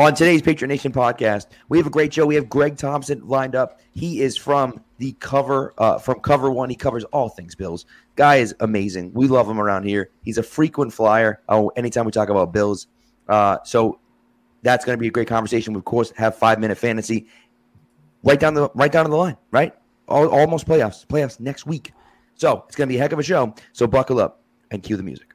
On today's Patriot Nation podcast, we have a great show. We have Greg Thompson lined up. He is from the cover uh, from Cover One. He covers all things Bills. Guy is amazing. We love him around here. He's a frequent flyer. Oh, anytime we talk about Bills, uh, so that's going to be a great conversation. We of course have five minute fantasy right down the right down the line. Right, all, almost playoffs. Playoffs next week. So it's going to be a heck of a show. So buckle up and cue the music.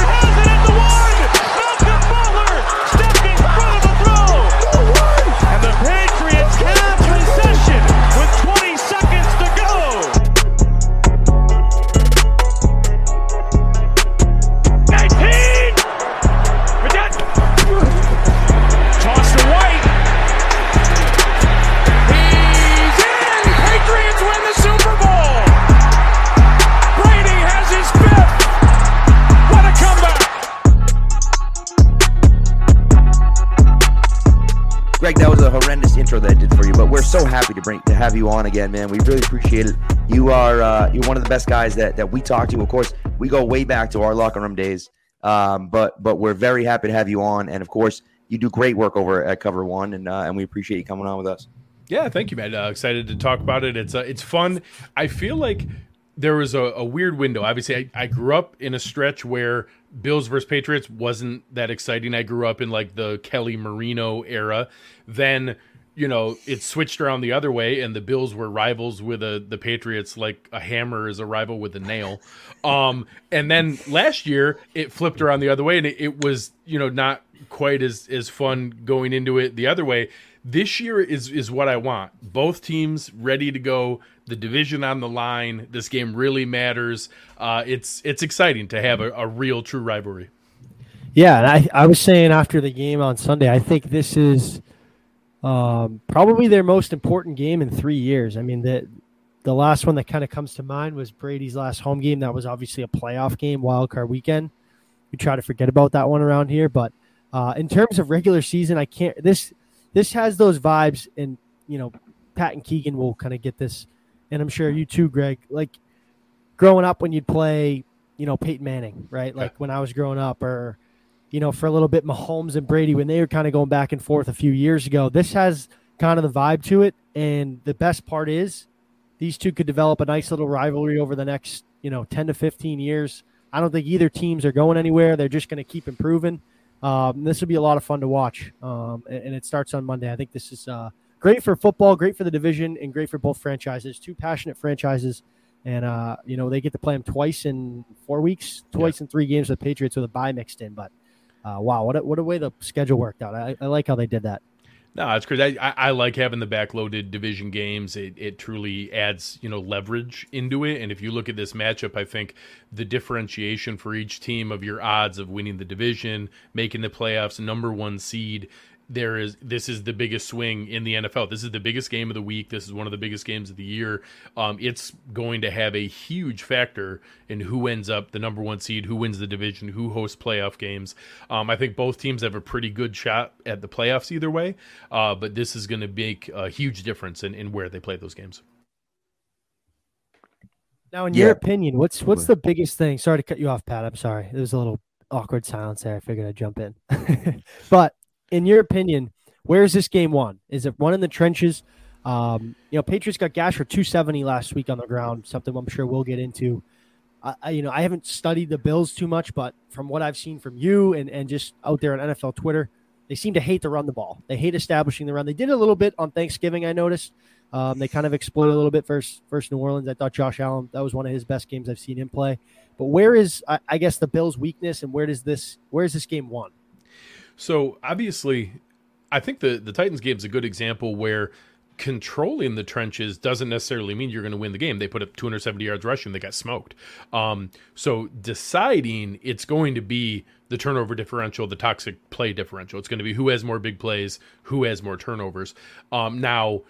happy to bring to have you on again, man. We really appreciate it. You are uh, you're one of the best guys that that we talk to. Of course, we go way back to our locker room days, um, but but we're very happy to have you on, and of course, you do great work over at Cover One, and uh, and we appreciate you coming on with us. Yeah, thank you, man. Uh, excited to talk about it. It's uh, it's fun. I feel like there was a, a weird window. Obviously, I, I grew up in a stretch where Bills versus Patriots wasn't that exciting. I grew up in like the Kelly Marino era. Then you know it switched around the other way, and the Bills were rivals with a, the Patriots, like a hammer is a rival with a nail. Um, and then last year it flipped around the other way, and it, it was you know not quite as as fun going into it the other way. This year is is what I want. Both teams ready to go. The division on the line. This game really matters. Uh, it's it's exciting to have a, a real true rivalry. Yeah, and I, I was saying after the game on Sunday, I think this is um, probably their most important game in three years. I mean, the the last one that kind of comes to mind was Brady's last home game. That was obviously a playoff game, wild card weekend. We try to forget about that one around here, but uh, in terms of regular season, I can't. This this has those vibes, and you know, Pat and Keegan will kind of get this, and I'm sure you too, Greg. Like growing up when you'd play, you know, Peyton Manning, right? Like when I was growing up, or you know, for a little bit, Mahomes and Brady when they were kind of going back and forth a few years ago. This has kind of the vibe to it, and the best part is these two could develop a nice little rivalry over the next, you know, 10 to 15 years. I don't think either teams are going anywhere. They're just going to keep improving. Um, this will be a lot of fun to watch, um, and, and it starts on Monday. I think this is uh, great for football, great for the division, and great for both franchises. Two passionate franchises, and uh, you know they get to play them twice in four weeks, twice in three games with the Patriots with a bye mixed in. But uh, wow, what a, what a way the schedule worked out. I, I like how they did that. No, it's crazy. I, I, I like having the backloaded division games. It, it truly adds, you know, leverage into it. And if you look at this matchup, I think the differentiation for each team of your odds of winning the division, making the playoffs, number one seed, there is this is the biggest swing in the NFL. This is the biggest game of the week. This is one of the biggest games of the year. Um, it's going to have a huge factor in who ends up the number one seed, who wins the division, who hosts playoff games. Um, I think both teams have a pretty good shot at the playoffs either way, uh, but this is going to make a huge difference in, in where they play those games. Now, in Yeah. your opinion, what's what's the biggest thing? Sorry to cut you off, Pat. I'm sorry. There was a little awkward silence there. I figured I'd jump in. but in your opinion, where is this game won? Is it won in the trenches? Um, you know, Patriots got gashed for 270 last week on the ground, something I'm sure we'll get into. I, I, you know, I haven't studied the Bills too much, but from what I've seen from you and, and just out there on NFL Twitter, they seem to hate to run the ball. They hate establishing the run. They did a little bit on Thanksgiving, I noticed. Um, they kind of exploited a little bit versus, versus New Orleans. I thought Josh Allen, that was one of his best games I've seen him play. But where is, I, I guess, the Bills' weakness and where does this, where is this game won? So obviously, I think the the Titans game is a good example where controlling the trenches doesn't necessarily mean you're going to win the game. They put up 270 yards rushing, they got smoked. Um, so deciding it's going to be the turnover differential, the toxic play differential. It's going to be who has more big plays, who has more turnovers. Um, now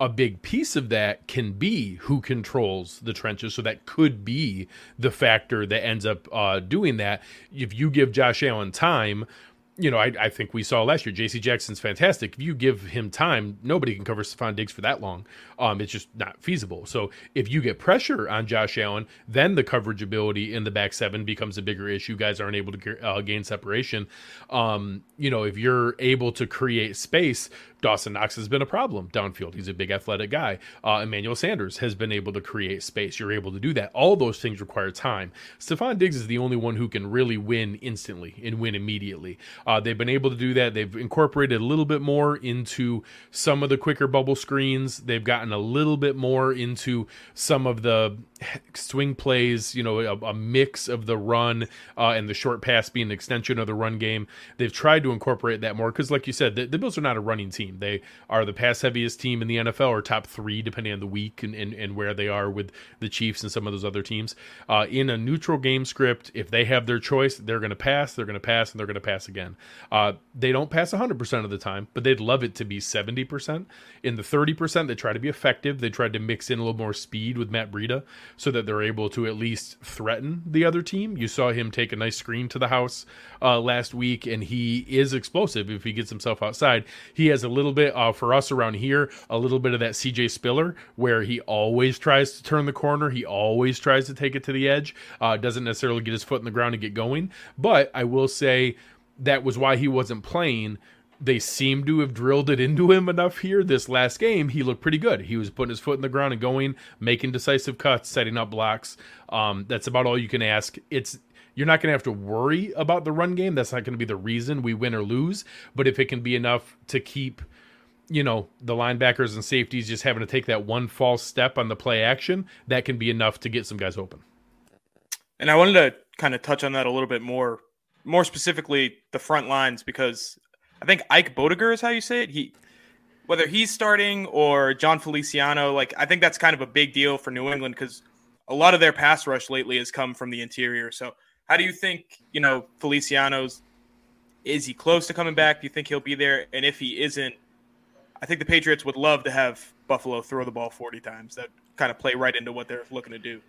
a big piece of that can be who controls the trenches. So that could be the factor that ends up uh, doing that. If you give Josh Allen time, you know, I, I think we saw last year. J.C. Jackson's fantastic. If you give him time, nobody can cover Stefon Diggs for that long. Um, it's just not feasible. So if you get pressure on Josh Allen, then the coverage ability in the back seven becomes a bigger issue. Guys aren't able to uh, gain separation. Um, you know, if you're able to create space, Dawson Knox has been a problem downfield. He's a big athletic guy. Uh, Emmanuel Sanders has been able to create space. You're able to do that. All those things require time. Stefon Diggs is the only one who can really win instantly and win immediately. Uh, they've been able to do that. They've incorporated a little bit more into some of the quicker bubble screens. They've gotten a little bit more into some of the swing plays, you know, a, a mix of the run uh, and the short pass being an extension of the run game. They've tried to incorporate that more because, like you said, the, the, Bills are not a running team. They are the pass heaviest team in the NFL or top three, depending on the week and, and, and where they are with the Chiefs and some of those other teams. Uh, in a neutral game script, if they have their choice, they're going to pass, they're going to pass, and they're going to pass again. Uh, they don't pass 100% of the time, but they'd love it to be 70%. In the 30%, they try to be effective. They tried to mix in a little more speed with Matt Breida so that they're able to at least threaten the other team. You saw him take a nice screen to the house uh, last week, and he is explosive if he gets himself outside. He has a little bit uh, for us around here, a little bit of that CJ Spiller where he always tries to turn the corner, he always tries to take it to the edge, uh, doesn't necessarily get his foot in the ground and get going. But I will say that was why he wasn't playing they seem to have drilled it into him enough here. This last game, he looked pretty good. He was putting his foot in the ground and going, making decisive cuts, setting up blocks. Um, that's about all you can ask. It's you're not going to have to worry about the run game. That's not going to be the reason we win or lose. But if it can be enough to keep, you know, the linebackers and safeties just having to take that one false step on the play action, that can be enough to get some guys open. And I wanted to kind of touch on that a little bit more, more specifically the front lines, because I think Ike Boettger is how you say it. He whether he's starting or Jon Feliciano, like I think that's kind of a big deal for New England because a lot of their pass rush lately has come from the interior. So how do you think, you know, Feliciano's is he close to coming back? Do you think he'll be there? And if he isn't, I think the Patriots would love to have Buffalo throw the ball 40 times. That kind of play right into what they're looking to do.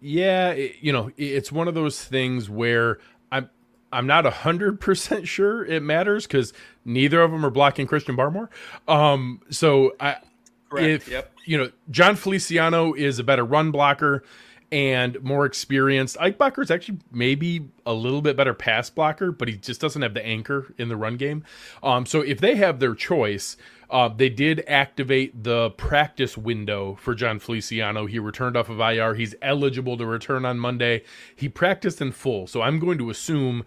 Yeah, it, you know, it's one of those things where I'm I'm not hundred percent sure it matters because neither of them are blocking Christian Barmore. Um, so I, Correct. if yep. you know, Jon Feliciano is a better run blocker and more experienced. Boettger is actually maybe a little bit better pass blocker, but he just doesn't have the anchor in the run game. Um, so if they have their choice, uh, they did activate the practice window for Jon Feliciano. He returned off of IR. He's eligible to return on Monday. He practiced in full, so I'm going to assume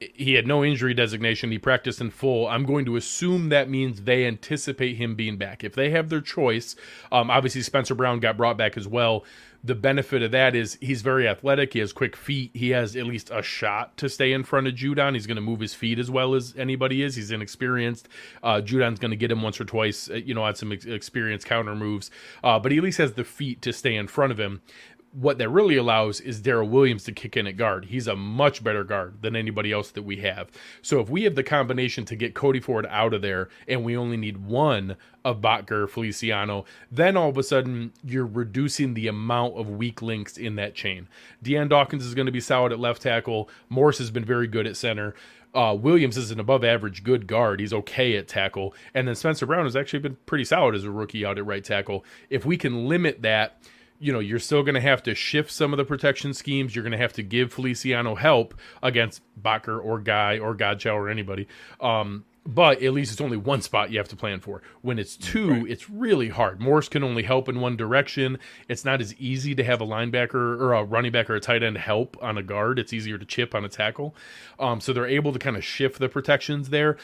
he had no injury designation. He practiced in full. I'm going to assume that means they anticipate him being back. If they have their choice, um, obviously Spencer Brown got brought back as well the benefit of that is he's very athletic. He has quick feet. He has at least a shot to stay in front of Judon. He's going to move his feet as well as anybody is. He's inexperienced. Uh, Judon's going to get him once or twice, uh, you know, at some ex- experience counter moves. Uh, but he at least has the feet to stay in front of him what that really allows is Daryl Williams to kick in at guard. He's a much better guard than anybody else that we have. So if we have the combination to get Cody Ford out of there and we only need one of Boettger, Feliciano, then all of a sudden you're reducing the amount of weak links in that chain. Dion Dawkins is going to be solid at left tackle. Morse has been very good at center. Uh, Williams is an above average good guard. He's okay at tackle. And then Spencer Brown has actually been pretty solid as a rookie out at right tackle. If we can limit that, you know, you're still going to have to shift some of the protection schemes. You're going to have to give Feliciano help against Boettger or Guy or Godchaux or anybody. Um, but at least it's only one spot you have to plan for. When it's two, right. it's really hard. Morse can only help in one direction. It's not as easy to have a linebacker or a running back or a tight end help on a guard. It's easier to chip on a tackle. Um, so they're able to kind of shift the protections there.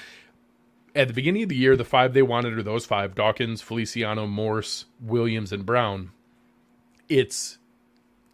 At the beginning of the year, the five they wanted are those five Dawkins, Feliciano, Morse, Williams, and Brown it's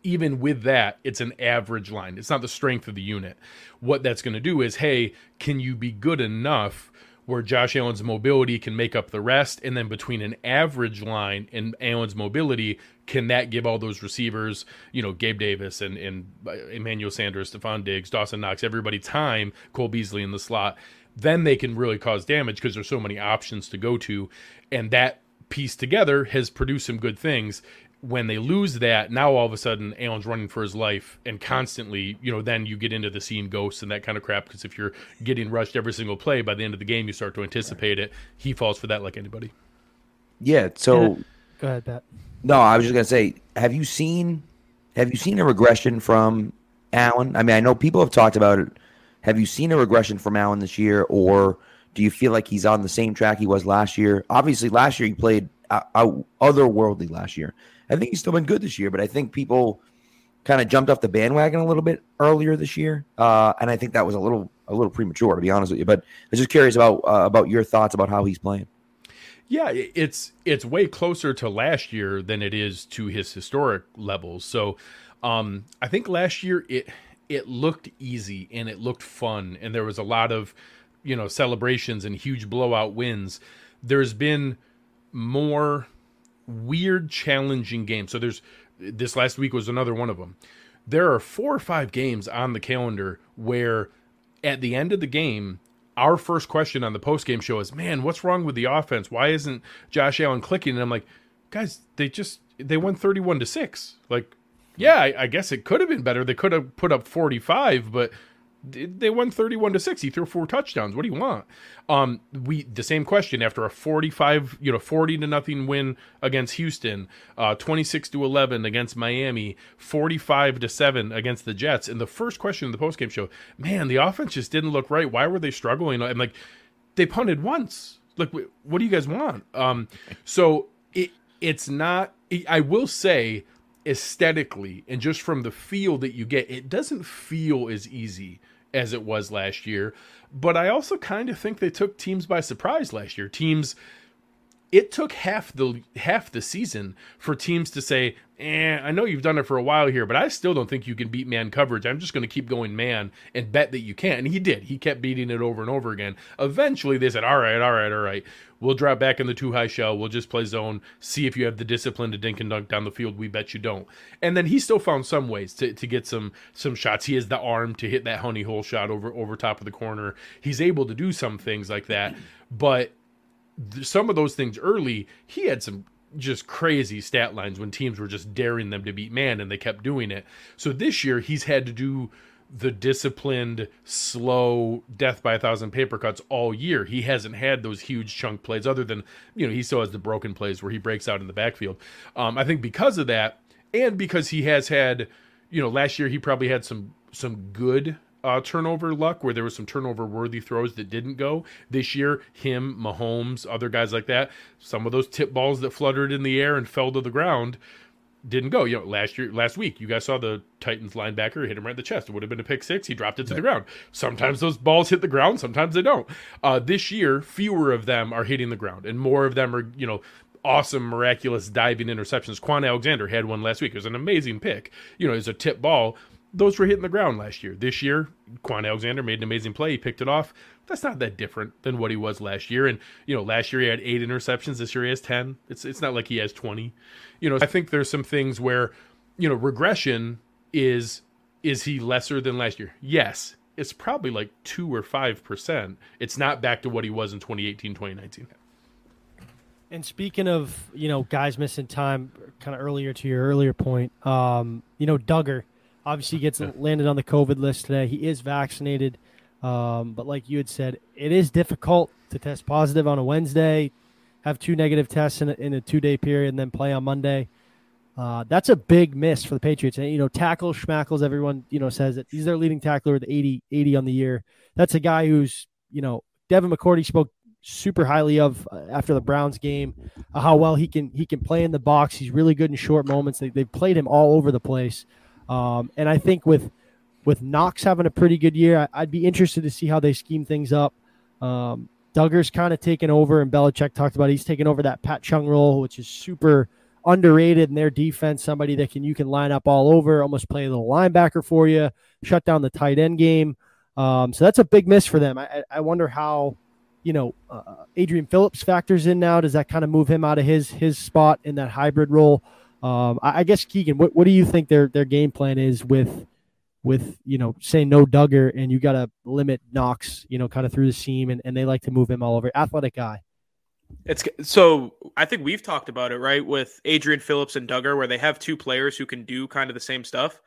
even with that, it's an average line. It's not the strength of the unit. What that's going to do is, hey, can you be good enough where Josh Allen's mobility can make up the rest? And then between an average line and Allen's mobility, can that give all those receivers, you know, Gabe Davis and, and uh, Emmanuel Sanders, Stefon Diggs, Dawson Knox, everybody time, Cole Beasley in the slot? Then they can really cause damage because there's so many options to go to. And that piece together has produced some good things. When they lose that, now all of a sudden Allen's running for his life and constantly, you know, then you get into the scene ghosts and that kind of crap. Because if you're getting rushed every single play, by the end of the game, you start to anticipate it. He falls for that like anybody. Yeah. So Go ahead, Pat. no, I was just gonna say, have you seen have you seen a regression from Allen? I mean, I know people have talked about it. Have you seen a regression from Allen this year, or do you feel like he's on the same track he was last year? Obviously, last year he played out, out otherworldly. Last year, I think he's still been good this year, but I think people kind of jumped off the bandwagon a little bit earlier this year, uh, and I think that was a little a little premature to be honest with you. But I was just curious about uh, about your thoughts about how he's playing. Yeah, it's it's way closer to last year than it is to his historic levels. So, um, I think last year it it looked easy and it looked fun, and there was a lot of you know celebrations and huge blowout wins. There's been more weird, challenging games. So there's this last week was another one of them. There are four or five games on the calendar where at the end of the game, our first question on the post game show is, "Man, what's wrong with the offense? Why isn't Josh Allen clicking?" And I'm like, "Guys, they just they won 31 to six. Like, yeah, I, I guess it could have been better. They could have put up 45, but." They won 31 to 6 he threw four touchdowns. What do you want? Um we the same question. After a 45 you know 40 to nothing win against houston uh 26 to 11 against miami 45 to 7 against the jets. And the first question in the postgame show man the offense just didn't look right. Why were they struggling? I'm like they punted once. Like what do you guys want? Um so it it's not i will say aesthetically and just from the feel that you get it doesn't feel as easy as it was last year. But i also kind of think they took teams by surprise last year. Teams it took half the half the season for teams to say, "Eh, I know you've done it for a while here, but I still don't think you can beat man coverage. I'm just going to keep going man and bet that you can." And he did. He kept beating it over and over again. Eventually, they said, "All right, all right, all right. We'll drop back in the two high shell. We'll just play zone. See if you have the discipline to dink and dunk down the field. We bet you don't." And then he still found some ways to, to get some some shots. He has the arm to hit that honey hole shot over over top of the corner. He's able to do some things like that, but some of those things early, he had some just crazy stat lines when teams were just daring them to beat man and they kept doing it. So this year he's had to do the disciplined, slow death by a thousand paper cuts all year. He hasn't had those huge chunk plays other than, you know, he still has the broken plays where he breaks out in the backfield. Um, I think because of that, and because he has had, you know, last year he probably had some some good uh, turnover luck where there was some turnover worthy throws that didn't go. This year, him, Mahomes, other guys like that, some of those tip balls that fluttered in the air and fell to the ground didn't go. You know, last year, last week, you guys saw the Titans linebacker hit him right in the chest. It would have been a pick six. He dropped it to the ground. Sometimes those balls hit the ground. Sometimes they don't. Uh, this year, fewer of them are hitting the ground, and more of them are, you know, awesome, miraculous diving interceptions. Kwon Alexander had one last week. It was an amazing pick. You know, it was a tip ball. Those were hitting the ground last year. This year, Kwon Alexander made an amazing play. He picked it off. That's not that different than what he was last year. And you know, last year he had eight interceptions. This year he has ten. It's it's not like he has twenty. You know, I think there's some things where, you know, regression is is he lesser than last year? Yes. It's probably like two or five percent. It's not back to what he was in 2018, 2019. And speaking of, you know, guys missing time, kind of earlier to your earlier point, um, you know, Dugger obviously gets landed on the COVID list today. He is vaccinated, um, but like you had said, it is difficult to test positive on a Wednesday, have two negative tests in a, in a two day period, and then play on Monday. Uh, that's a big miss for the Patriots. And, you know, tackles, schmackles, everyone, you know, says that he's their leading tackler with 80, 80 on the year. That's a guy who's, you know, Devin McCourty spoke super highly of uh, after the Browns game, uh, how well he can he can play in the box. He's really good in short moments. They they've played him all over the place, um, and I think with with Knox having a pretty good year, I, would be interested to see how they scheme things up. Um, Dugger's kind of taken over, and Belichick talked about he's taken over that Pat Chung role, which is super underrated in their defense. Somebody that can you can line up all over, almost play a little linebacker for you, shut down the tight end game. Um, so that's a big miss for them. I, I wonder how you know, uh, Adrian Phillips factors in now. Does that kind of move him out of his his spot in that hybrid role? Um, I, I, guess Keegan, what, what do you think their their game plan is with with you know say no Dugger and you got to limit Knox, you know, kind of through the seam, and, and they like to move him all over. Athletic guy. It's so I think we've talked about it, right? With Adrian Phillips and Dugger, where they have two players who can do kind of the same stuff.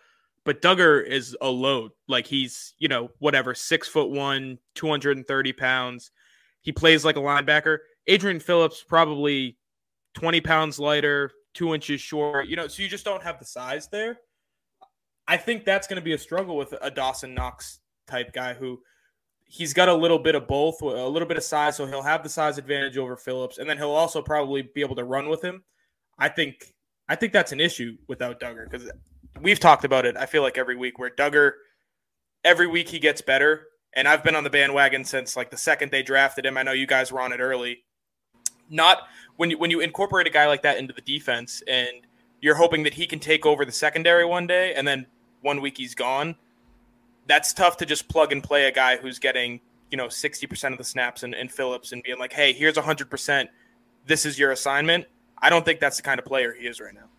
But Dugger is a load. Like he's, you know, whatever, six foot one, 230 pounds. He plays like a linebacker. Adrian Phillips, probably 20 pounds lighter, two inches short, you know, so you just don't have the size there. I think that's going to be a struggle with a Dawson Knox type guy who he's got a little bit of both, a little bit of size, so he'll have the size advantage over Phillips, and then he'll also probably be able to run with him. I think I think that's an issue without Dugger because we've talked about it. I feel like every week where Dugger, every week he gets better, and I've been on the bandwagon since like the second they drafted him. I know you guys were on it early. Not when you when you incorporate a guy like that into the defense, and you're hoping that he can take over the secondary one day, and then one week he's gone that's tough to just plug and play a guy who's getting you know 60% of the snaps and, in Phillips and being like, hey, here's 100%. This is your assignment. I don't think that's the kind of player he is right now.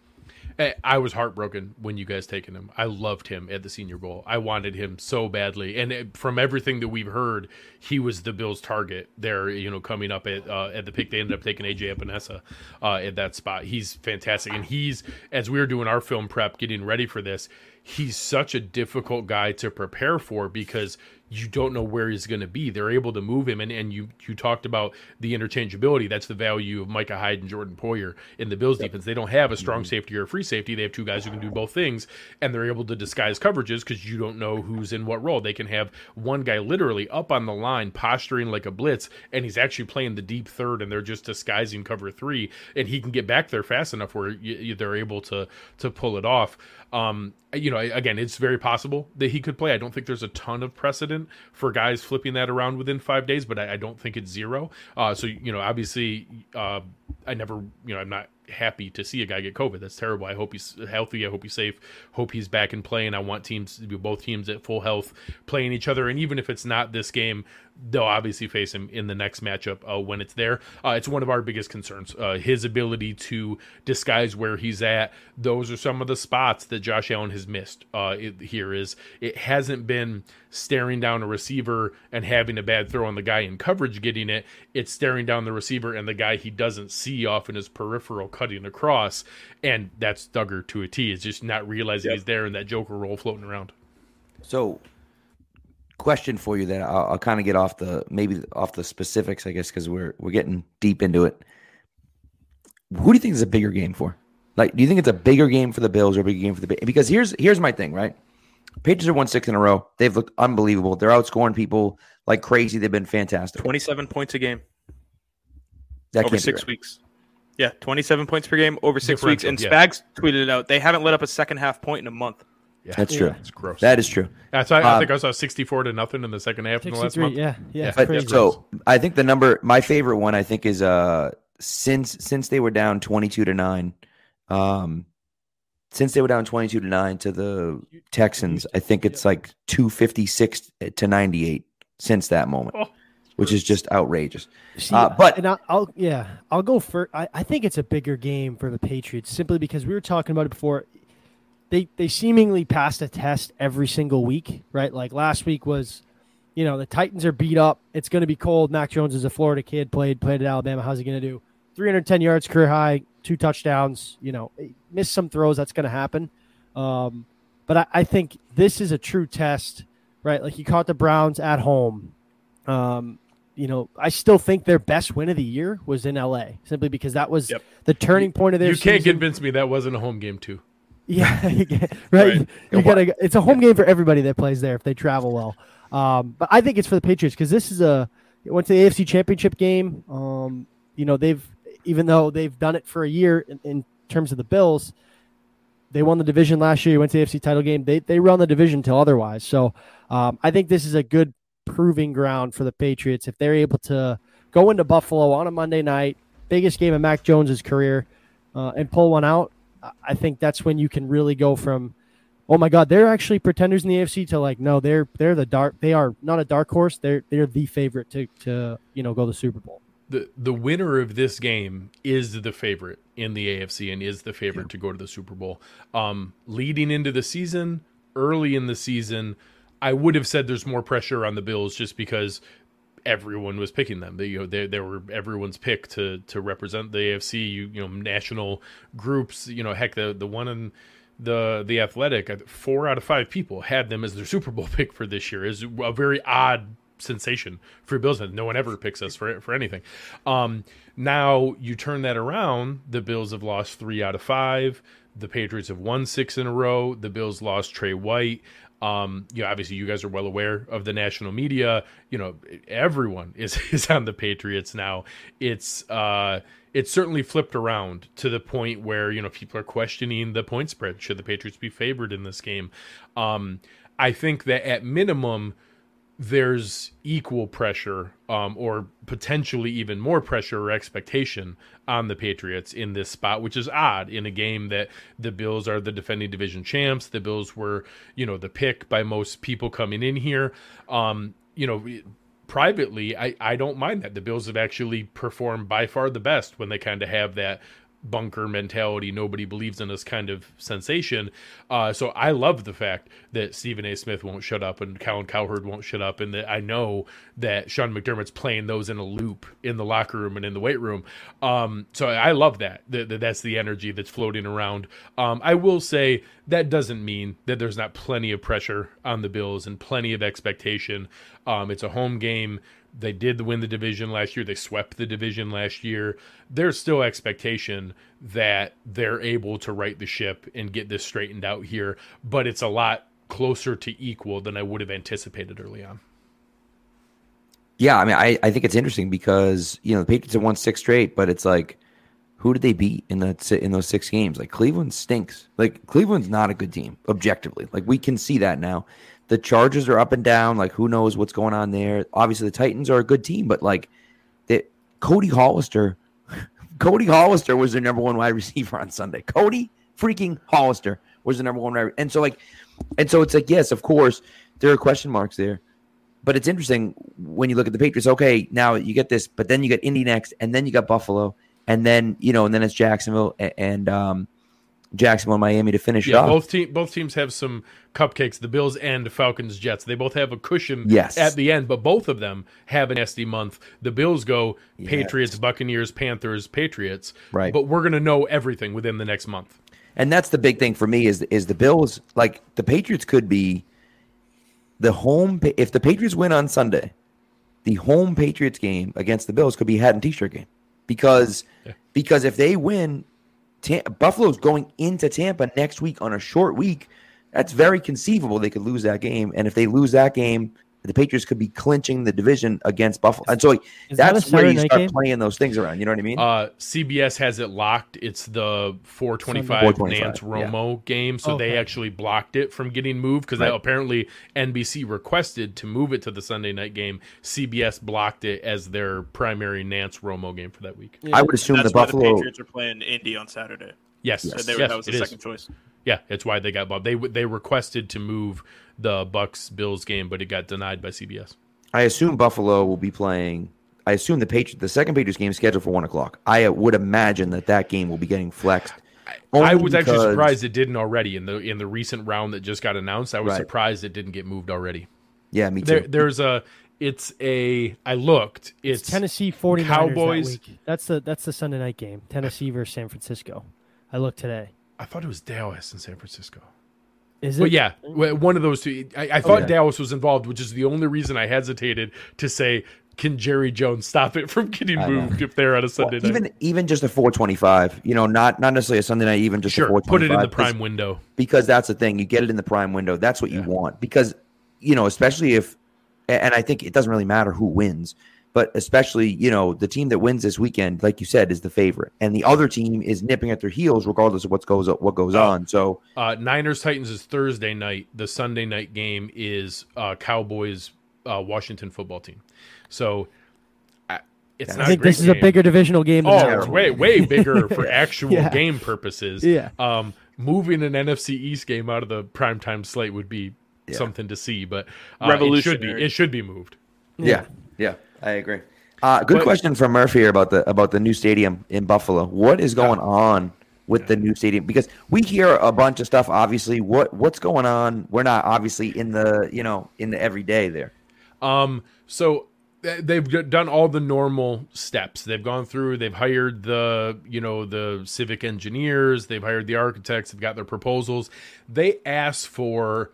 I was heartbroken when you guys taken him. I loved him at the Senior Bowl. I wanted him so badly, and from everything that we've heard, he was the Bills' target there. You know, coming up at uh, at the pick, they ended up taking AJ Epenesa uh, at that spot. He's fantastic, and he's as we were doing our film prep, getting ready for this he's such a difficult guy to prepare for because you don't know where he's going to be. They're able to move him, and, and you you talked about the interchangeability. That's the value of Micah Hyde and Jordan Poyer in the Bills defense. They don't have a strong mm-hmm. safety or a free safety. They have two guys who can do both things, and they're able to disguise coverages because you don't know who's in what role. They can have one guy literally up on the line posturing like a blitz, and he's actually playing the deep third, and they're just disguising cover three, and he can get back there fast enough where you, they're able to to pull it off. Um, you know, again, it's very possible that he could play. I don't think there's a ton of precedent for guys flipping that around within five days, but I, I don't think it's zero. Uh, so you know, obviously, uh, I never, you know, I'm not happy to see a guy get COVID. That's terrible. I hope he's healthy. I hope he's safe. Hope he's back in play. and. I want teams both teams at full health playing each other. And even if it's not this game, they'll obviously face him in the next matchup uh, when it's there. Uh, it's one of our biggest concerns. Uh, his ability to disguise where he's at. Those are some of the spots that Josh Allen has missed. Uh, it, here is it hasn't been staring down a receiver and having a bad throw on the guy in coverage getting it. It's staring down the receiver and the guy he doesn't see off in his peripheral cutting across, and that's Dugger to a T. It's just not realizing yep. he's there and that Joker role floating around. So question for you that I'll, I'll kind of get off the maybe off the specifics, I guess, because we're we're getting deep into it. Who do you think is a bigger game for? Like, do you think it's a bigger game for the Bills or a bigger game for the because here's here's my thing, right? Patriots are won six in a row. They've looked unbelievable. They're outscoring people like crazy. They've been fantastic. Twenty-seven points a game. That over six right. weeks. Yeah, twenty-seven points per game over six weeks. And yeah. Spags tweeted it out. They haven't let up a second half point in a month. Yeah, that's true. It's gross. That is true. Yeah, so I, I um, think I saw sixty-four to nothing in the second half in the last month. Yeah, yeah. yeah. But, so I think the number, my favorite one, I think is uh since since they were down twenty-two to nine, um, since they were down twenty-two to nine to the Texans, I think it's like two fifty-six to ninety-eight since that moment. Oh which is just outrageous. See, uh, but and I'll, I'll, yeah, I'll go for. I, I think it's a bigger game for the Patriots simply because we were talking about it before they they seemingly passed a test every single week, right? Like last week was, you know, the Titans are beat up. It's going to be cold. Mac Jones is a Florida kid, played played at Alabama. How's he going to do? 310 yards, career high, two touchdowns. You know, missed some throws. That's going to happen. Um, but I, I, think this is a true test, right? Like he caught the Browns at home. Um, you know, I still think their best win of the year was in LA, simply because that was yep. the turning point of their. You can't convince me that wasn't a home game too. Yeah, right. right. You gotta. It's a home game for everybody that plays there if they travel well. Um, but I think it's for the Patriots because this is a went to the AFC Championship game. Um, you know they've even though they've done it for a year in, in, terms of the Bills, they won the division last year. Went to the AFC title game. They they run the division till otherwise. So um, I think this is a good proving ground for the Patriots if they're able to go into Buffalo on a Monday night, biggest game of Mac Jones's career, uh, and pull one out. I think that's when you can really go from, oh my God, they're actually pretenders in the AFC to like, no, they're they're the dark. They are not a dark horse. They're they're the favorite to to you know go to the Super Bowl. The the winner of this game is the favorite in the AFC and is the favorite yeah. to go to the Super Bowl. Um, leading into the season, early in the season, I would have said there's more pressure on the Bills just because everyone was picking them. They, you know, they, they were everyone's pick to to represent the AFC. You, you know, national groups. You know, heck, the the one in the the athletic, four out of five people had them as their Super Bowl pick for this year. Is a very odd sensation for Bills. No one ever picks us for for anything. Um, now you turn that around. The Bills have lost three out of five. The Patriots have won six in a row. The Bills lost Tre White. Um, you know, obviously you guys are well aware of the national media. You know, everyone is is on the Patriots now. It's uh it's certainly flipped around to the point where, you know, people are questioning the point spread. Should the Patriots be favored in this game? Um, I think that at minimum there's equal pressure um, or potentially even more pressure or expectation on the Patriots in this spot, which is odd in a game that the Bills are the defending division champs. The Bills were, you know, the pick by most people coming in here. Um, you know, privately, I, I don't mind that. The Bills have actually performed by far the best when they kind of have that bunker mentality, nobody believes in us kind of sensation. Uh, so I love the fact that Stephen A. Smith won't shut up and Colin Cowherd won't shut up, and that I know that Sean McDermott's playing those in a loop in the locker room and in the weight room. Um, so I love that. that. That's the energy that's floating around. Um, I will say that doesn't mean that there's not plenty of pressure on the Bills and plenty of expectation. Um, it's a home game. They did win the division last year. They swept the division last year. There's still expectation that they're able to right the ship and get this straightened out here, but it's a lot closer to equal than I would have anticipated early on. Yeah, I mean, I, I think it's interesting because you know the Patriots have won six straight, but it's like, who did they beat in the in those six games? Like Cleveland stinks. Like Cleveland's not a good team objectively. Like we can see that now. The Chargers are up and down. Like who knows what's going on there? Obviously, the Titans are a good team, but like that Cody Hollister, Cody Hollister was their number one wide receiver on Sunday. Cody freaking Hollister was the number one wide, and so like, and so it's like yes, of course there are question marks there, but it's interesting when you look at the Patriots. Okay, now you get this, but then you get Indy next, and then you got Buffalo, and then you know, and then it's Jacksonville and, and um, Jacksonville, Miami to finish yeah, off. Both team both teams have some cupcakes. The Bills and Falcons, Jets. They both have a cushion yes. at the end, but both of them have an SD month. The Bills go yes. Patriots, Buccaneers, Panthers, Patriots. Right. But we're gonna know everything within the next month. And that's the big thing for me is is the Bills like the Patriots could be the home if the Patriots win on Sunday, the home Patriots game against the Bills could be hat and t-shirt game because yeah. because if they win Buffalo's going into Tampa next week on a short week. That's very conceivable they could lose that game. And if they lose that game, the Patriots could be clinching the division against Buffalo. And so Is that's that where you start game? playing those things around. You know what I mean? Uh, CBS has it locked. It's the 425, 425 Nance Romo yeah. game. So okay. they actually blocked it from getting moved because right. apparently NBC requested to move it to the Sunday night game. CBS blocked it as their primary Nance Romo game for that week. Yeah. I would assume the Buffalo the Patriots are playing Indy on Saturday. Yes, yes. So they, yes that was the second is. choice. Yeah, it's why they got They they requested to move the Bucs Bills game, but it got denied by CBS. I assume Buffalo will be playing. I assume the Patriots, the second Patriots game is scheduled for one o'clock. I would imagine that that game will be getting flexed. I was because, actually surprised it didn't already in the in the recent round that just got announced. I was right. surprised it didn't get moved already. Yeah, me too. There, there's a it's a I looked. It's, it's Tennessee 49ers Cowboys. That that's the that's the Sunday night game. Tennessee versus San Francisco. I looked today. I thought it was Dallas in San Francisco. Is it? But yeah, one of those two. I, I thought okay. Dallas was involved, which is the only reason I hesitated to say, "Can Jerry Jones stop it from getting moved if they're on a Sunday well, night?" Even even just a 425, you know, not not necessarily a Sunday night, even just sure, a 425. Put it in the prime window because that's the thing. You get it in the prime window. That's what yeah. you want because you know, especially if, and I think it doesn't really matter who wins but especially you know the team that wins this weekend, like you said, is the favorite, and the other team is nipping at their heels regardless of what goes what goes uh, on. So uh, Niners Titans is Thursday night. The Sunday night game is uh, Cowboys uh, Washington football team. So. It's I think this is game. a bigger divisional game. oh, it's way way bigger for actual yeah. game purposes. Yeah. Um, moving an NFC East game out of the primetime slate would be yeah. something to see, but uh, it should be it should be moved. Yeah, yeah. I agree. Uh, good but, question from Murphy here about the about the new stadium in Buffalo. What is going on with yeah. the new stadium? Because we hear a bunch of stuff. Obviously, what what's going on? We're not obviously in the you know in the everyday there. Um. So they've done all the normal steps they've gone through they've hired the you know the civic engineers they've hired the architects they've got their proposals they asked for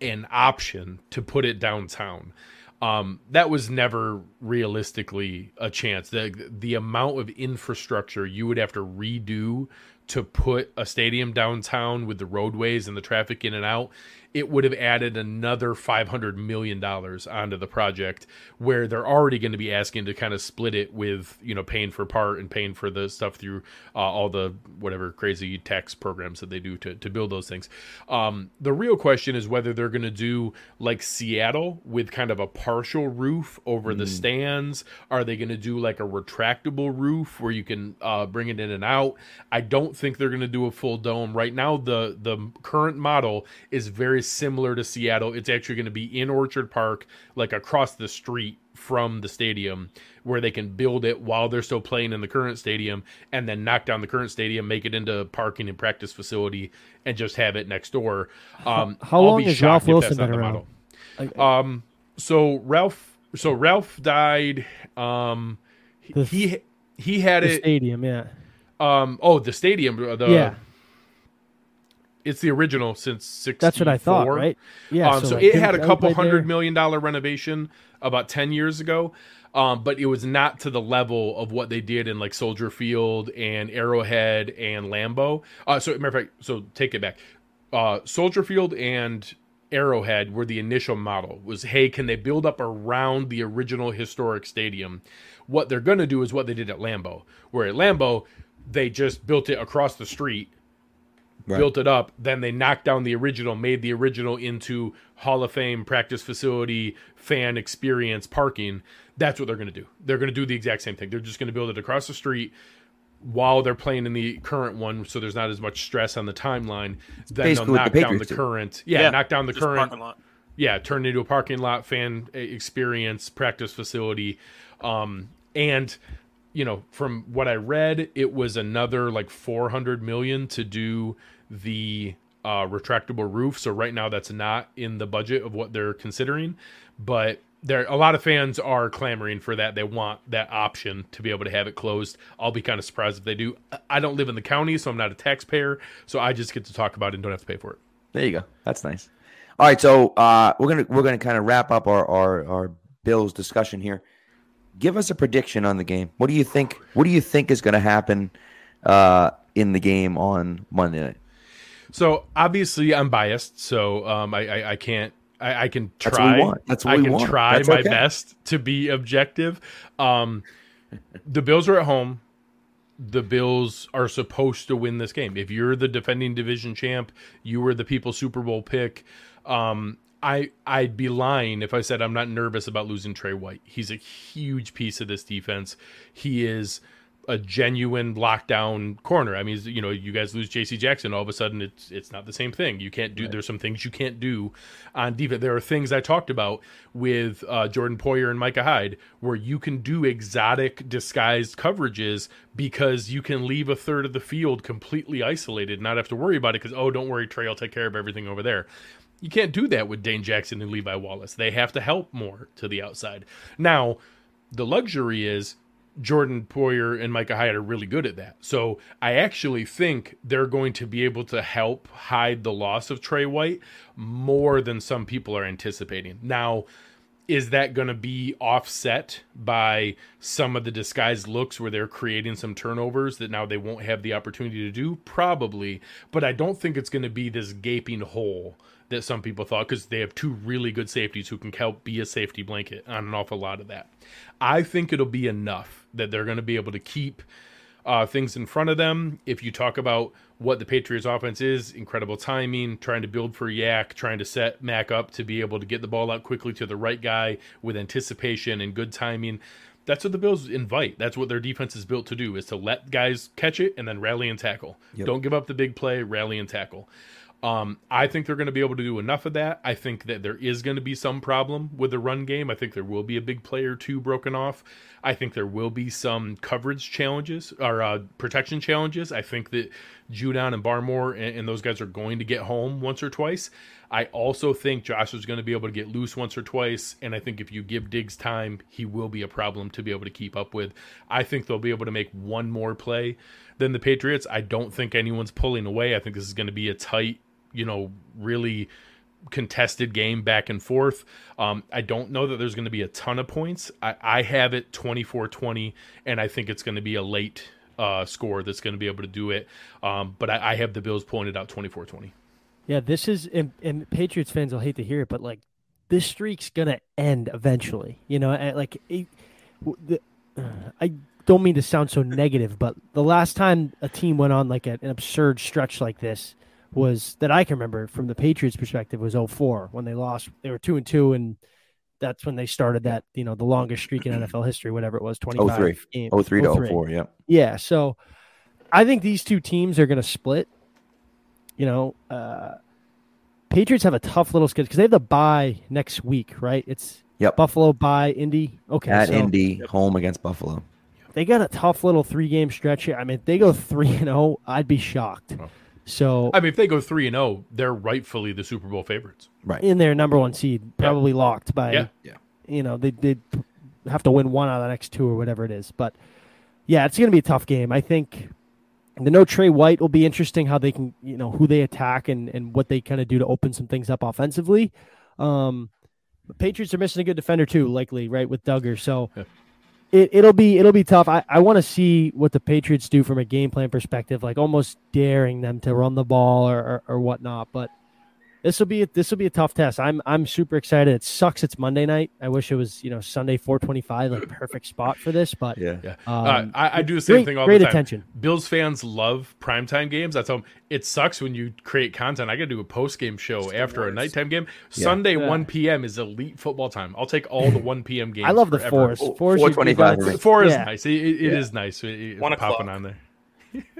an option to put it downtown um, that was never realistically a chance. The the amount of infrastructure you would have to redo to put a stadium downtown with the roadways and the traffic in and out it would have added another $500 million onto the project where they're already going to be asking to kind of split it with, you know, paying for part and paying for the stuff through uh, all the whatever crazy tax programs that they do to, to build those things. Um, the real question is whether they're going to do like Seattle with kind of a partial roof over mm. the stands. Are they going to do like a retractable roof where you can uh, bring it in and out? I don't think they're going to do a full dome. Right now, the, the current model is very similar to Seattle. It's actually going to be in Orchard Park, like across the street from the stadium, where they can build it while they're still playing in the current stadium, and then knock down the current stadium, make it into parking and practice facility, and just have it next door. Um, How long has Ralph Wilson been around? Um, so Ralph, so Ralph died. Um, the, he he had the it stadium, yeah. Um, oh, the stadium, the yeah it's the original since 64. That's what I thought, right? Yeah. Um, so, so it had a couple hundred million dollar renovation about 10 years ago. Um, but it was not to the level of what they did in like Soldier Field and Arrowhead and Lambeau. Uh, so matter of fact, so take it back. Uh, Soldier Field and Arrowhead were the initial model. Was hey, can they build up around the original historic stadium? What they're going to do is what they did at Lambeau, where at Lambeau they just built it across the street right. built it up. Then they knocked down the original, made the original into Hall of Fame practice facility, fan experience, parking. That's what they're going to do. They're going to do the exact same thing. They're just going to build it across the street while they're playing in the current one, so there's not as much stress on the timeline. Then they'll knock the down the current. Yeah, yeah, knock down the current. Yeah, turn it into a parking lot, fan experience, practice facility, um, and you know, from what I read, it was another like 400 million to do the uh, retractable roof. So right now, that's not in the budget of what they're considering. But there, a lot of fans are clamoring for that. They want that option to be able to have it closed. I'll be kind of surprised if they do. I don't live in the county, so I'm not a taxpayer. So I just get to talk about it and don't have to pay for it. There you go. That's nice. All right, so uh, we're gonna we're gonna kind of wrap up our, our our Bills discussion here. Give us a prediction on the game. What do you think? What do you think is going to happen uh, in the game on Monday night? So obviously, I'm biased, so um, I, I, I can't. I, I, can try. That's what we want. I can want. try That's my okay. best to be objective. Um, the Bills are at home. The Bills are supposed to win this game. If you're the defending division champ, you were the people Super Bowl pick. Um, I I'd be lying if I said I'm not nervous about losing Tre White. He's a huge piece of this defense. He is a genuine lockdown corner. I mean, you know, you guys lose J.C. Jackson, all of a sudden it's it's not the same thing. You can't do. Right. There's some things you can't do on defense. There are things I talked about with uh, Jordan Poyer and Micah Hyde where you can do exotic disguised coverages because you can leave a third of the field completely isolated, not have to worry about it. Because oh, don't worry, Tre, I'll take care of everything over there. You can't do that with Dane Jackson and Levi Wallace. They have to help more to the outside. Now, the luxury is Jordan Poyer and Micah Hyde are really good at that. So I actually think they're going to be able to help hide the loss of Tre White more than some people are anticipating. Now, is that going to be offset by some of the disguised looks where they're creating some turnovers that now they won't have the opportunity to do? Probably, but I don't think it's going to be this gaping hole that some people thought because they have two really good safeties who can help be a safety blanket on an awful lot of that. I think it'll be enough that they're going to be able to keep uh, things in front of them. If you talk about what the Patriots offense is, incredible timing, trying to build for YAC, trying to set Mac up to be able to get the ball out quickly to the right guy with anticipation and good timing. That's what the Bills invite. That's what their defense is built to do is to let guys catch it and then rally and tackle. Yep. Don't give up the big play, rally and tackle. Um, I think they're going to be able to do enough of that. I think that there is going to be some problem with the run game. I think there will be a big play or two broken off. I think there will be some coverage challenges or uh, protection challenges. I think that Judon and Barmore and, and, those guys are going to get home once or twice. I also think Josh is going to be able to get loose once or twice, and I think if you give Diggs time, he will be a problem to be able to keep up with. I think they'll be able to make one more play than the Patriots. I don't think anyone's pulling away. I think this is going to be a tight, you know, really contested game back and forth. Um, I don't know that there's going to be a ton of points. I, I have it 24 20, and I think it's going to be a late uh, score that's going to be able to do it. Um, but I, I, have the Bills it out 24 20. Yeah, this is, and, and, Patriots fans will hate to hear it, but like this streak's going to end eventually. You know, like it, the, uh, I don't mean to sound so negative, but the last time a team went on like a, an absurd stretch like this, was that I can remember from the Patriots perspective was 04 when they lost. They were two and two, and that's when they started that you know the longest streak in NFL history, whatever it was, 25 03. Games, 03 to 03. 04, yeah. Yeah, so I think these two teams are going to split. You know, uh, Patriots have a tough little schedule because they have the bye next week, right? It's yep. Buffalo bye, Indy. Okay, at so, Indy, home against Buffalo. They got a tough little three game stretch here. I mean, if they go three and zero, oh, I'd be shocked. Oh. So I mean, if they go three and zero, oh, they're rightfully the Super Bowl favorites, right? In their number one seed, probably yeah. locked by. Yeah, yeah. You know, they they have to win one out of the next two or whatever it is, but yeah, it's going to be a tough game. I think the no Tre White will be interesting. How they can, you know, who they attack and and what they kind of do to open some things up offensively. Um, Patriots are missing a good defender too, likely, right, with Dugger. So. Yeah it, it'll be it'll be tough. I, I want to see what the Patriots do from a game plan perspective, like almost daring them to run the ball or, or, or whatnot. But this will be this will be a tough test. I'm I'm super excited. It sucks. It's Monday night. I wish it was you know Sunday 4:25, like perfect spot for this. But yeah, yeah. Um, uh, I, I, do the same great, thing all great the time. attention. Bills fans love primetime games. That's how it sucks when you create content. I got to do a post game show after a nighttime game. Yeah. Sunday yeah. 1 p.m. is elite football time. I'll take all the 1 p.m. games. I love the fours. Fours 425. Four is nice. It, it, it is nice. It, One popping on there.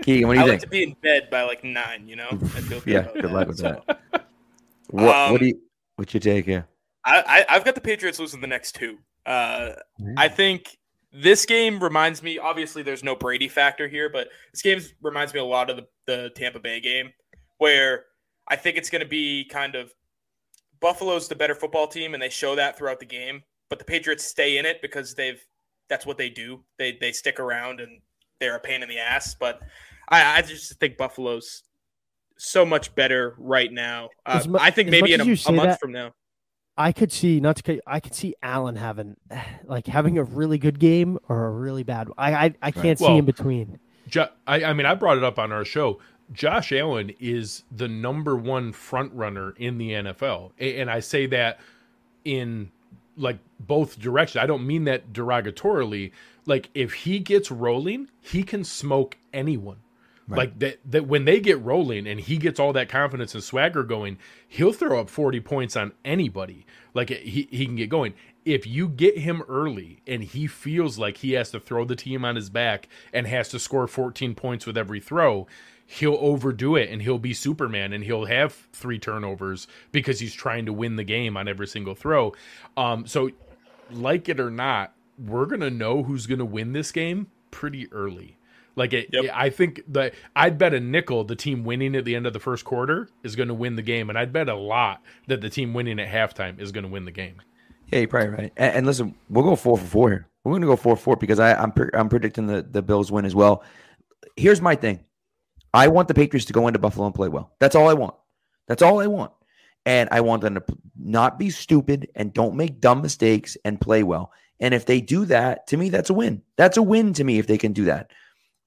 Keegan, what do you I think? like to be in bed by like nine. You know. yeah. Good luck with so. What, um, what do you what you take here? I, I have got the Patriots losing the next two. Uh, I think this game reminds me. Obviously, there's no Brady factor here, but this game reminds me a lot of the, the Tampa Bay game, where I think it's going to be kind of Buffalo's the better football team, and they show that throughout the game. But the Patriots stay in it because they've that's what they do. They they stick around and they're a pain in the ass. But I, I just think Buffalo's so much better right now. Uh, mu- I think maybe in a, a month that, from now. I could see not to. I could see Allen having like having a really good game or a really bad. I I, I can't right. see well, in between. Jo- I I mean I brought it up on our show. Josh Allen is the number one front runner in the NFL, and I say that in like both directions. I don't mean that derogatorily. Like if he gets rolling, he can smoke anyone. Right. Like that, that when they get rolling and he gets all that confidence and swagger going, he'll throw up 40 points on anybody. Like he, he can get going. If you get him early and he feels like he has to throw the team on his back and has to score 14 points with every throw, he'll overdo it and he'll be Superman and he'll have three turnovers because he's trying to win the game on every single throw. Um, so, like it or not, we're going to know who's going to win this game pretty early. Like it, yep. I think that I'd bet a nickel the team winning at the end of the first quarter is going to win the game, and I'd bet a lot that the team winning at halftime is going to win the game. Yeah, you're probably right. And, and listen, we'll go four for four here. We're going to go four for four because I, I'm pre- I'm predicting the the Bills win as well. Here's my thing: I want the Patriots to go into Buffalo and play well. That's all I want. That's all I want. And I want them to not be stupid and don't make dumb mistakes and play well. And if they do that, to me, that's a win. That's a win to me if they can do that.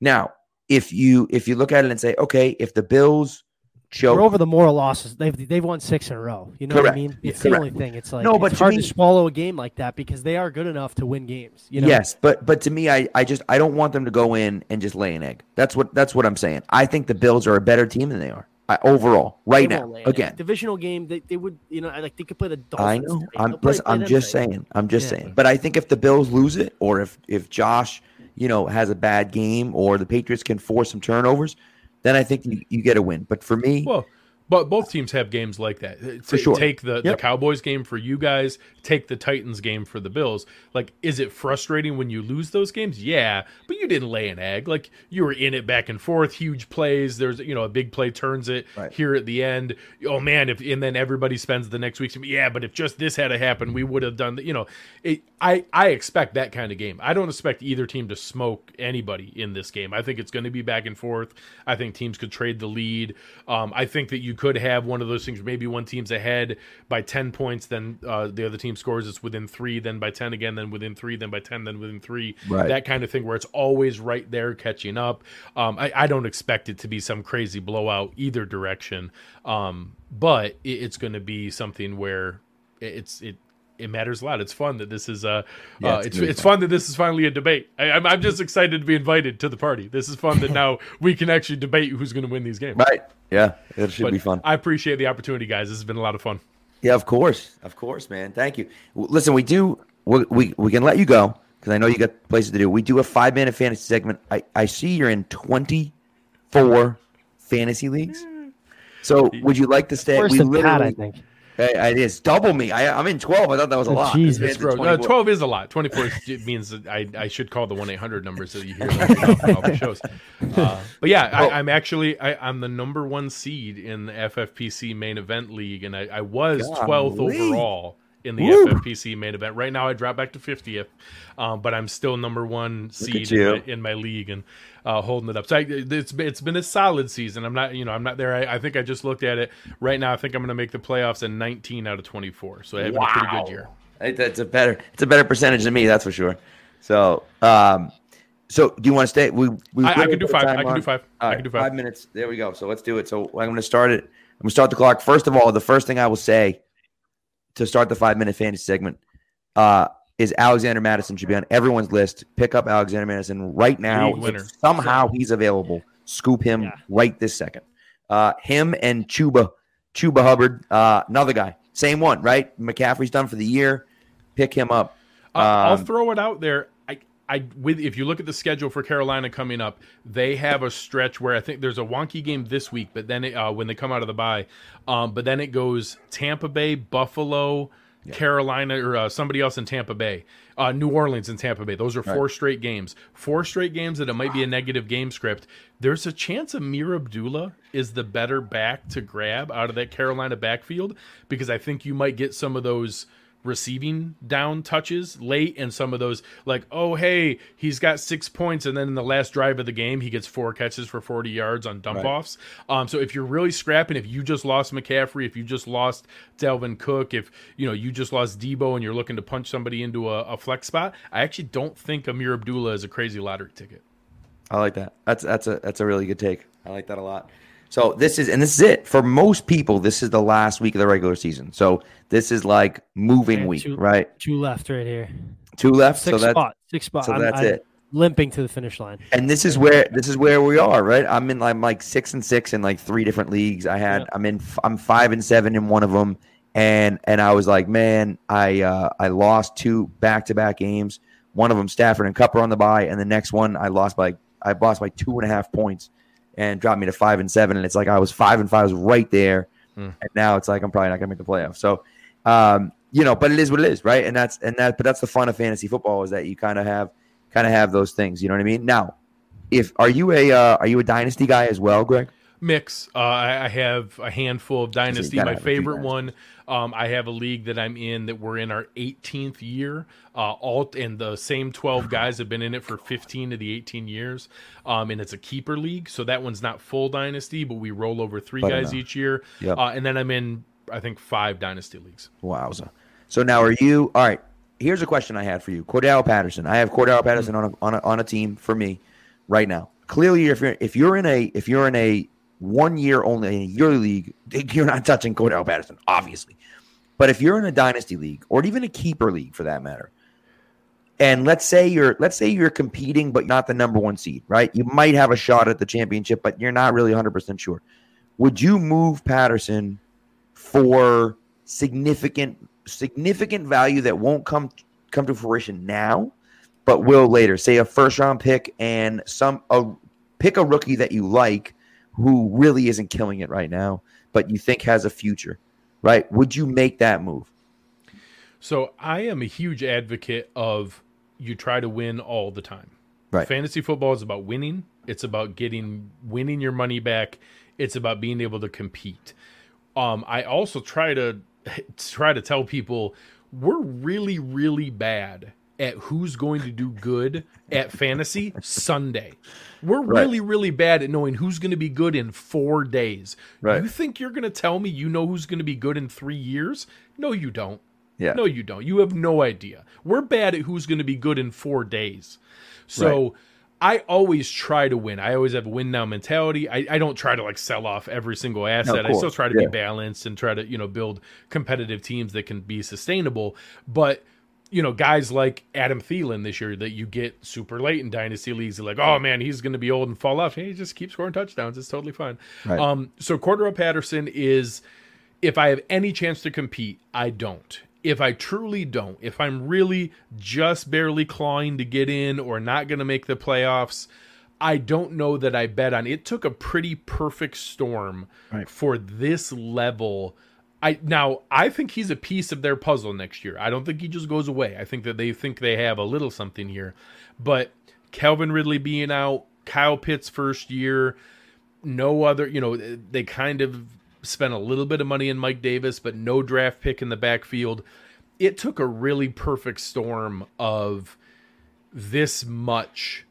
Now, if you if you look at it and say, okay, if the Bills choke We're over the moral losses, they've they've won six in a row. You know Correct. what I mean? It's yeah. the only thing. It's like no, but it's hard me, to swallow a game like that because they are good enough to win games. You know? Yes, but but to me, I I just I don't want them to go in and just lay an egg. That's what that's what I'm saying. I think the Bills are a better team than they are. I, overall, right now, again, divisional game, they, they would, you know, like they could play the Dolphins. I know. I'm, listen, I'm just saying. I'm just yeah. saying. But I think if the Bills lose it, or if if Josh you know, has a bad game or the Patriots can force some turnovers, then I think you, you get a win. But for me, well, but both teams have games like that. Uh, for sure. Take the, yep. the Cowboys game for you guys, take the Titans game for the Bills. Like, is it frustrating when you lose those games? Yeah, but you didn't lay an egg. Like you were in it back and forth, huge plays. There's you know a big play turns it Right. here at the end. Oh man, if and then everybody spends the next week. Yeah, but if just this had to happen, we would have done. The, you know, it, I I expect that kind of game. I don't expect either team to smoke anybody in this game. I think it's going to be back and forth. I think teams could trade the lead. Um, I think that you could have one of those things. Maybe one team's ahead by ten points, then uh, the other team scores. It's within three, then by ten again, then within three, then by ten, then within three. Right. That kind of thing where it's always right there catching up. Um, I, I don't expect it to be some crazy blowout either direction. Um, but it, it's going to be something where it- it's it it matters a lot. It's fun that this is uh, Yeah, uh it's it's really it's fun that this is finally a debate. I, I'm I'm just excited to be invited to the party. This is fun that now we can actually debate who's going to win these games. Right. Yeah. It should But be fun. I appreciate the opportunity, guys. This has been a lot of fun. Yeah, of course, of course, man. Thank you. W- Listen, we do we we, we can let you go because I know you got places to do. We do a five minute fantasy segment. I I see you're in twenty four fantasy leagues. So would you like to stay? Worse we than Pat, I think. Hey, it is double me. I, I'm in twelve. I thought that was a Oh, lot. Jesus. It's It's. No, 12 is a lot. 24 is- means that I, I should call the 1 800 number so you hear that all the shows. Uh, but yeah, Well- I, I'm actually I, I'm the number one seed in the FFPC main event league, and I, I was 12th Golly. overall in the Woo. FFPC main event. Right now, I dropped back to 50th, um, but I'm still number one seed in my, in my league and uh, holding it up. So I, it's been- it's been a solid season. I'm not you know I'm not there. I, I think I just looked at it right now. I think I'm going to make the playoffs in 19 out of 24. So I have a pretty good year. That's a better. It's a better percentage than me. That's for sure. So, um, so do you want to stay? We, we I- I can do five. I can do five. All I can do five. Five minutes. There we go. So let's do it. So I'm going to start it. I'm going to start the clock. First of all, the first thing I will say to start the five minute fantasy segment uh, is Alexander Mattison should be on everyone's list. Pick up Alexander Mattison right now. Somehow he's available. Scoop him Yeah. right this second. Uh, him and Chuba, Chuba Hubbard, uh, another guy. Same one, right? McCaffrey's done for the year. Pick him up. Uh, I'll Um, throw it out there. I, with if you look at the schedule for Carolina coming up, they have a stretch where I think there's a wonky game this week, but then it, uh, when they come out of the bye, um, but then it goes Tampa Bay, Buffalo, Carolina, or uh, somebody else in Tampa Bay, uh, New Orleans and Tampa Bay. Those are four straight games. Four straight games that it might be a negative game script. There's a chance Ameer Abdullah is the better back to grab out of that Carolina backfield because I think you might get some of those receiving down touches late and some of those like oh hey he's got six points and then in the last drive of the game he gets four catches for 40 yards on dump offs um so if you're really scrapping if you just lost mccaffrey if you just lost dalvin cook if you know you just lost deebo and you're looking to punch somebody into a, a flex spot i actually don't think ameer abdullah is a crazy lottery ticket I like that. That's that's a that's a really good take. I like that a lot. So this is and this is it for most people. This is the last week of the regular season. So this is like moving Yeah, week, two- right? Two left right here. Two left. Six so that's spot. Six spot. so I'm- that's I'm it. Limping to the finish line. and this is where this is where we are, right? I'm in I'm like six and six in like three different leagues. I had Yeah. I'm in I'm five and seven in one of them, and and I was like, man, I uh, I lost two back to back games. One of them Stafford and Kupp are on the bye, and the next one I lost by I lost by two and a half points, and dropped me to five and seven. And it's like I was five and five, I was right there, Hmm. and now it's like I'm probably not gonna make the playoffs. So, um, you know, but it is what it is, right? And that's and that, but that's the fun of fantasy football is that you kind of have kind of have those things. You know what I mean? Now, if are you a uh, are you a dynasty guy as well, Greg? Mix. Uh, I, I have a handful of dynasty. My have a few favorite one. Um, I have a league that I'm in that we're in our 18th year. Uh, all and the same 12 guys have been in it for 15 of the 18 years. Um, and it's a keeper league, so that one's not full dynasty, but we roll over three But guys each year. Yep. Uh, and then I'm in, I think, five dynasty leagues. Wowza. So now are you all right? Here's a question I had for you, Cordarrelle Patterson. I have Cordarrelle Patterson on a, on a on a team for me right now. Clearly, if you're if you're in a if you're in a one year only in a yearly league, you're not touching Cordarrelle Patterson, obviously. But if you're in a dynasty league or even a keeper league for that matter, and let's say you're let's say you're competing but not the number one seed, right? You might have a shot at the championship, but you're not really 100 percent sure. Would you move Patterson for significant significant value that won't come come to fruition now, but will later? Say a first round pick and some a pick a rookie that you like who really isn't killing it right now, but you think has a future, right? Would you make that move? So I am a huge advocate of you try to win all the time. Right. Fantasy football is about winning. It's about getting winning your money back. It's about being able to compete. Um, I also try to try to tell people we're really, really bad at who's going to do good at fantasy Sunday. We're Right. really, really bad at knowing who's going to be good in four days. Right. You think you're going to tell me you know who's going to be good in three years? No, you don't. Yeah. No, you don't. You have no idea. We're bad at who's going to be good in four days. So I always try to win. I always have a win now mentality. I, I don't try to like sell off every single asset. I still try to Yeah. be balanced and try to, you know, build competitive teams that can be sustainable. But you know, guys like Adam Thielen this year that you get super late in dynasty leagues, they're like, oh man, he's going to be old and fall off. Hey, he just keeps scoring touchdowns. It's totally fine. Right. Um, so Cordarrelle Patterson is, if I have any chance to compete, I don't. If I truly don't, if I'm really just barely clawing to get in or not going to make the playoffs, I don't know that I bet on. It took a pretty perfect storm Right. for this level. I now I think he's a piece of their puzzle next year. I don't think he just goes away. I think that they think they have a little something here. But Calvin Ridley being out, Kyle Pitts first year, no other, you know, they kind of spent a little bit of money in Mike Davis, but no draft pick in the backfield. It took a really perfect storm of this much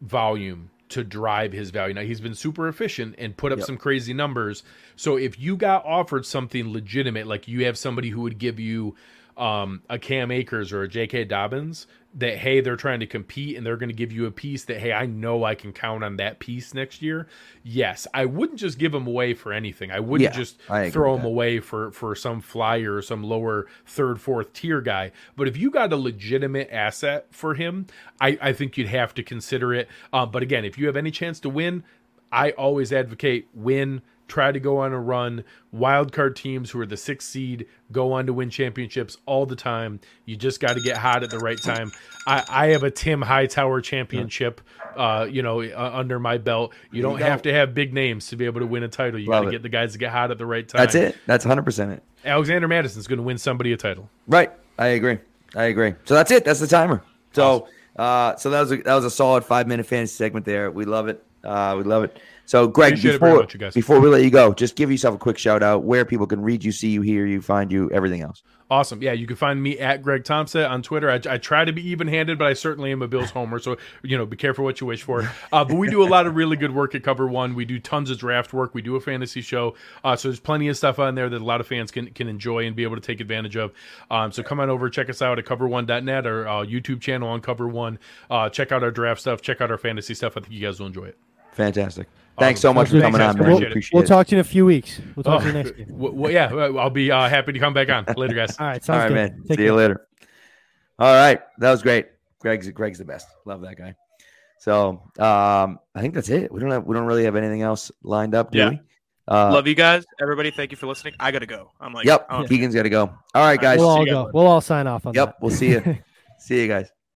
volume to drive his value. Now he's been super efficient and put up Yep. some crazy numbers. So if you got offered something legitimate, like you have somebody who would give you um, a Cam Akers or a J.K. Dobbins, that hey, they're trying to compete and they're going to give you a piece that hey, I know I can count on that piece next year. Yes, I wouldn't just give them away for anything. I wouldn't Yeah, just I throw them that. away for for some flyer or some lower third, fourth tier guy. But if you got a legitimate asset for him, I, I think you'd have to consider it. Uh, but again, if you have any chance to win, I always advocate win. Try to go on a run. Wild card teams who are the sixth seed go on to win championships all the time. You just got to get hot at the right time. I, I have a Tim Hightower championship, uh, you know, uh, under my belt. You don't you have to have big names to be able to win a title. You got to get the guys to get hot at the right time. That's it. That's 100% it. Alexander Mattison's going to win somebody a title. Right. I agree. I agree. So that's it. That's the timer. So uh so that was a, that was a solid 5 minute fantasy segment there. We love it. Uh we love it. So Greg Appreciate it very before much, you guys. before we let you go, just give yourself a quick shout out where people can read you, see you, hear you, find you, everything else. Awesome. Yeah, you can find me at Greg Thompson on Twitter. I, I try to be even handed, but I certainly am a Bills homer. So, you know, be careful what you wish for. Uh, but we do a lot of really good work at Cover One. We do tons of draft work. We do a fantasy show. Uh, so there's plenty of stuff on there that a lot of fans can, can enjoy and be able to take advantage of. Um, so come on over, check us out at cover1.net, our uh, YouTube channel on Cover One. Uh, check out our draft stuff, check out our fantasy stuff. I think you guys will enjoy it. Fantastic. Thanks so much for coming guys. on, man. We it. appreciate We'll it. talk to you in a few weeks. We'll talk to you Oh, next game. w- w- yeah, I'll be uh, happy to come back on later, guys. All right, All sounds right, good. man. Take See you later. All right. That was great. Greg's Greg's the best. Love that guy. So um I think that's it. We don't have we don't really have anything else lined up, do Yeah. we? Uh, Love you guys, everybody. Thank you for listening. I gotta go. I'm like, Yep. I don't- Keegan's got to go. All right, guys. We'll all you guys go. We'll all sign off on Yep. that. We'll see you. see you guys.